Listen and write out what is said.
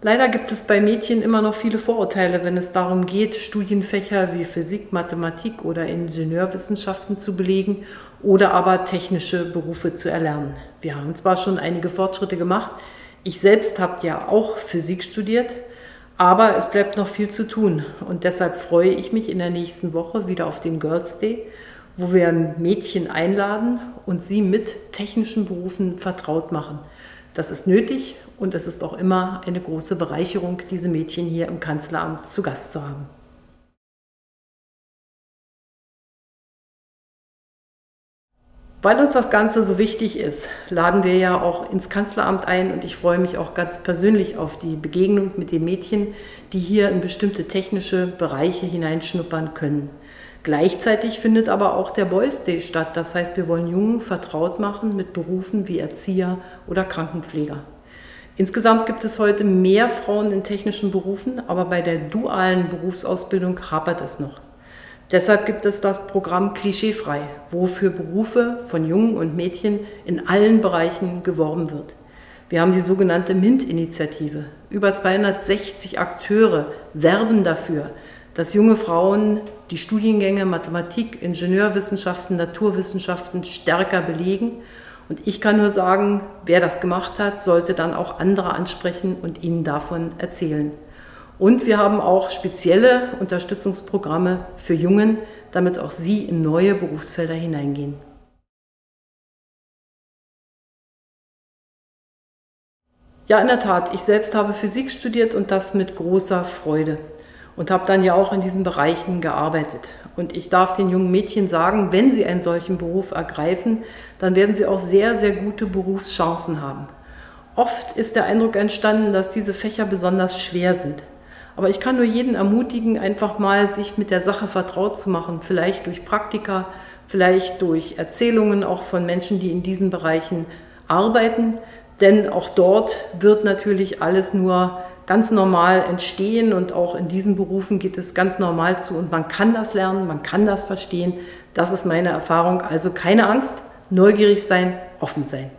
Leider gibt es bei Mädchen immer noch viele Vorurteile, wenn es darum geht, Studienfächer wie Physik, Mathematik oder Ingenieurwissenschaften zu belegen oder aber technische Berufe zu erlernen. Wir haben zwar schon einige Fortschritte gemacht, ich selbst habe ja auch Physik studiert, aber es bleibt noch viel zu tun und deshalb freue ich mich in der nächsten Woche wieder auf den Girls Day, wo wir Mädchen einladen und sie mit technischen Berufen vertraut machen. Das ist nötig und es ist auch immer eine große Bereicherung, diese Mädchen hier im Kanzleramt zu Gast zu haben. Weil uns das Ganze so wichtig ist, laden wir ja auch ins Kanzleramt ein und ich freue mich auch ganz persönlich auf die Begegnung mit den Mädchen, die hier in bestimmte technische Bereiche hineinschnuppern können. Gleichzeitig findet aber auch der Boys Day statt. Das heißt, wir wollen Jungen vertraut machen mit Berufen wie Erzieher oder Krankenpfleger. Insgesamt gibt es heute mehr Frauen in technischen Berufen, aber bei der dualen Berufsausbildung hapert es noch. Deshalb gibt es das Programm Klischeefrei, wo für Berufe von Jungen und Mädchen in allen Bereichen geworben wird. Wir haben die sogenannte MINT-Initiative. Über 260 Akteure werben dafür, dass junge Frauen die Studiengänge Mathematik, Ingenieurwissenschaften, Naturwissenschaften stärker belegen und ich kann nur sagen, wer das gemacht hat, sollte dann auch andere ansprechen und ihnen davon erzählen. Und wir haben auch spezielle Unterstützungsprogramme für Jungen, damit auch sie in neue Berufsfelder hineingehen. Ja, in der Tat, ich selbst habe Physik studiert und das mit großer Freude und habe dann ja auch in diesen Bereichen gearbeitet. Und ich darf den jungen Mädchen sagen, wenn sie einen solchen Beruf ergreifen, dann werden sie auch sehr, sehr gute Berufschancen haben. Oft ist der Eindruck entstanden, dass diese Fächer besonders schwer sind. Aber ich kann nur jeden ermutigen, einfach mal sich mit der Sache vertraut zu machen, vielleicht durch Praktika, vielleicht durch Erzählungen auch von Menschen, die in diesen Bereichen arbeiten. Denn auch dort wird natürlich alles nur ganz normal entstehen und auch in diesen Berufen geht es ganz normal zu und man kann das lernen, man kann das verstehen. Das ist meine Erfahrung. Also keine Angst, neugierig sein, offen sein.